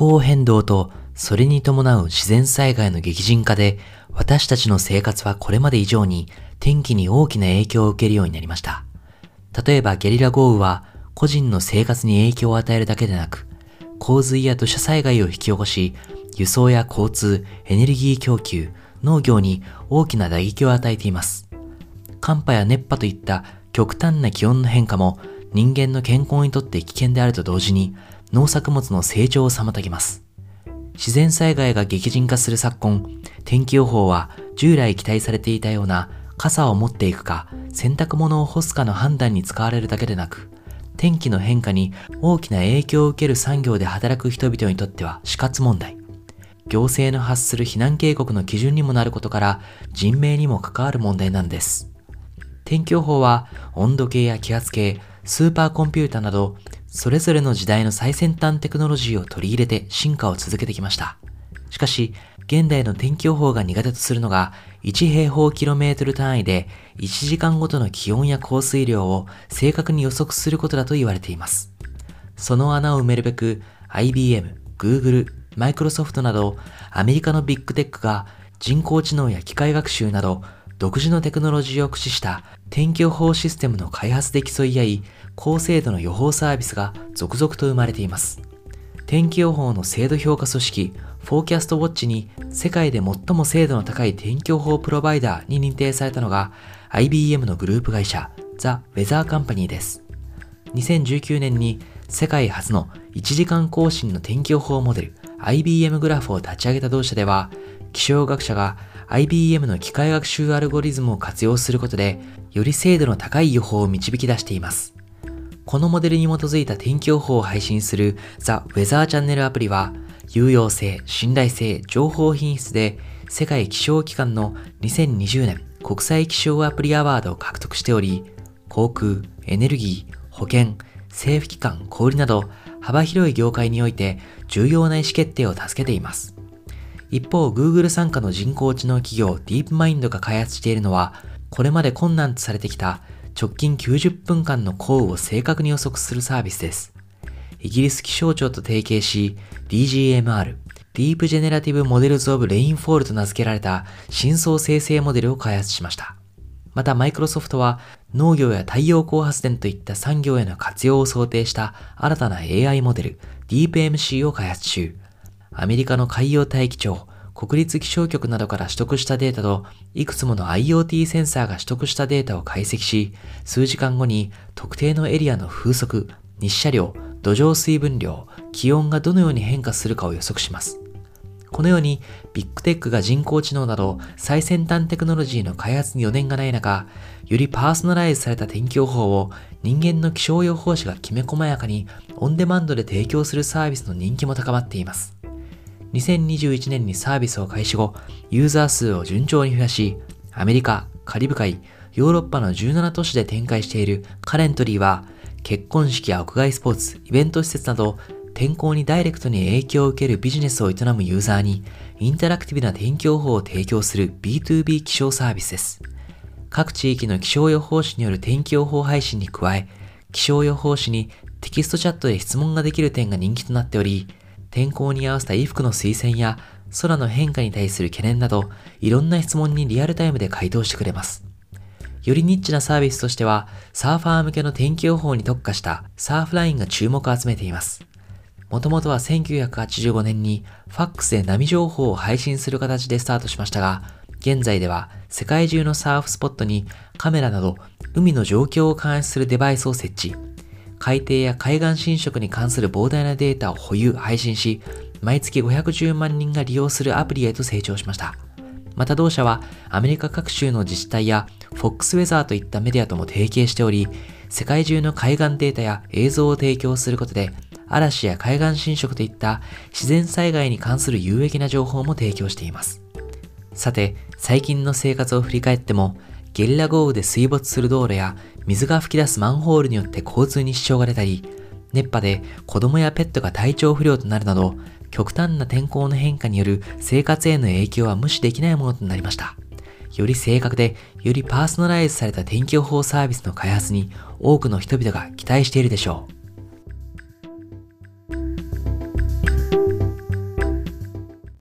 候変動とそれに伴う自然災害の激甚化で私たちの生活はこれまで以上に天気に大きな影響を受けるようになりました。例えばゲリラ豪雨は個人の生活に影響を与えるだけでなく、洪水や土砂災害を引き起こし、輸送や交通、エネルギー供給、農業に大きな打撃を与えています。寒波や熱波といった極端な気温の変化も人間の健康にとって危険であると同時に農作物の成長を妨げます。自然災害が激甚化する昨今、天気予報は従来期待されていたような傘を持っていくか洗濯物を干すかの判断に使われるだけでなく、天気の変化に大きな影響を受ける産業で働く人々にとっては死活問題。行政の発する避難警告の基準にもなることから人命にも関わる問題なんです。天気予報は温度計や気圧計、スーパーコンピュータなどそれぞれの時代の最先端テクノロジーを取り入れて進化を続けてきました。しかし、現代の天気予報が苦手とするのが1平方キロメートル単位で1時間ごとの気温や降水量を正確に予測することだと言われています。その穴を埋めるべく IBM、Google、マイクロソフトなどアメリカのビッグテックが人工知能や機械学習など独自のテクノロジーを駆使した天気予報システムの開発で競い合い、高精度の予報サービスが続々と生まれています。天気予報の精度評価組織、フォーキャストウォッチに世界で最も精度の高い天気予報プロバイダーに認定されたのが IBM のグループ会社ザ・ウェザーカンパニーです。2019年に世界初の1時間更新の天気予報モデル IBM グラフを立ち上げた同社では気象学者が IBM の機械学習アルゴリズムを活用することでより精度の高い予報を導き出しています。このモデルに基づいた天気予報を配信するザ・ウェザーチャンネルアプリは有用性、信頼性、情報品質で世界気象機関の2020年国際気象アプリアワードを獲得しており、航空、エネルギー、保険、政府機関、小売など幅広い業界において重要な意思決定を助けています。一方、Google 傘下の人工知能企業 DeepMind が開発しているのは、これまで困難とされてきた直近90分間の降雨を正確に予測するサービスです。イギリス気象庁と提携し、DGMR、Deep Generative Models of Rainfall と名付けられた深層生成モデルを開発しました。またマイクロソフトは農業や太陽光発電といった産業への活用を想定した新たな AI モデル DeepMC を開発中。アメリカの海洋大気庁、国立気象局などから取得したデータと、いくつもの IoT センサーが取得したデータを解析し、数時間後に特定のエリアの風速、日射量、土壌水分量、気温がどのように変化するかを予測します。このようにビッグテックが人工知能など最先端テクノロジーの開発に余念がない中、よりパーソナライズされた天気予報を人間の気象予報士がきめ細やかにオンデマンドで提供するサービスの人気も高まっています。2021年にサービスを開始後、ユーザー数を順調に増やし、アメリカ、カリブ海、ヨーロッパの17都市で展開しているカレントリーは、結婚式や屋外スポーツ、イベント施設など、天候にダイレクトに影響を受けるビジネスを営むユーザーに、インタラクティブな天気予報を提供する B2B 気象サービスです。各地域の気象予報士による天気予報配信に加え、気象予報士にテキストチャットで質問ができる点が人気となっており、天候に合わせた衣服の推薦や空の変化に対する懸念など、いろんな質問にリアルタイムで回答してくれます。よりニッチなサービスとしては、サーファー向けの天気予報に特化した Surfline が注目を集めています。もともとは1985年にファックスで波情報を配信する形でスタートしましたが、現在では世界中のサーフスポットにカメラなど海の状況を監視するデバイスを設置。海底や海岸侵食に関する膨大なデータを保有、配信し、毎月510万人が利用するアプリへと成長しました。また同社はアメリカ各州の自治体や FOX ウェザーといったメディアとも提携しており、世界中の海岸データや映像を提供することで、嵐や海岸侵食といった自然災害に関する有益な情報も提供しています。さて、最近の生活を振り返っても、ゲリラ豪雨で水没する道路や水が噴き出すマンホールによって交通に支障が出たり、熱波で子供やペットが体調不良となるなど、極端な天候の変化による生活への影響は無視できないものとなりました。より正確で、よりパーソナライズされた天気予報サービスの開発に多くの人々が期待しているでしょう。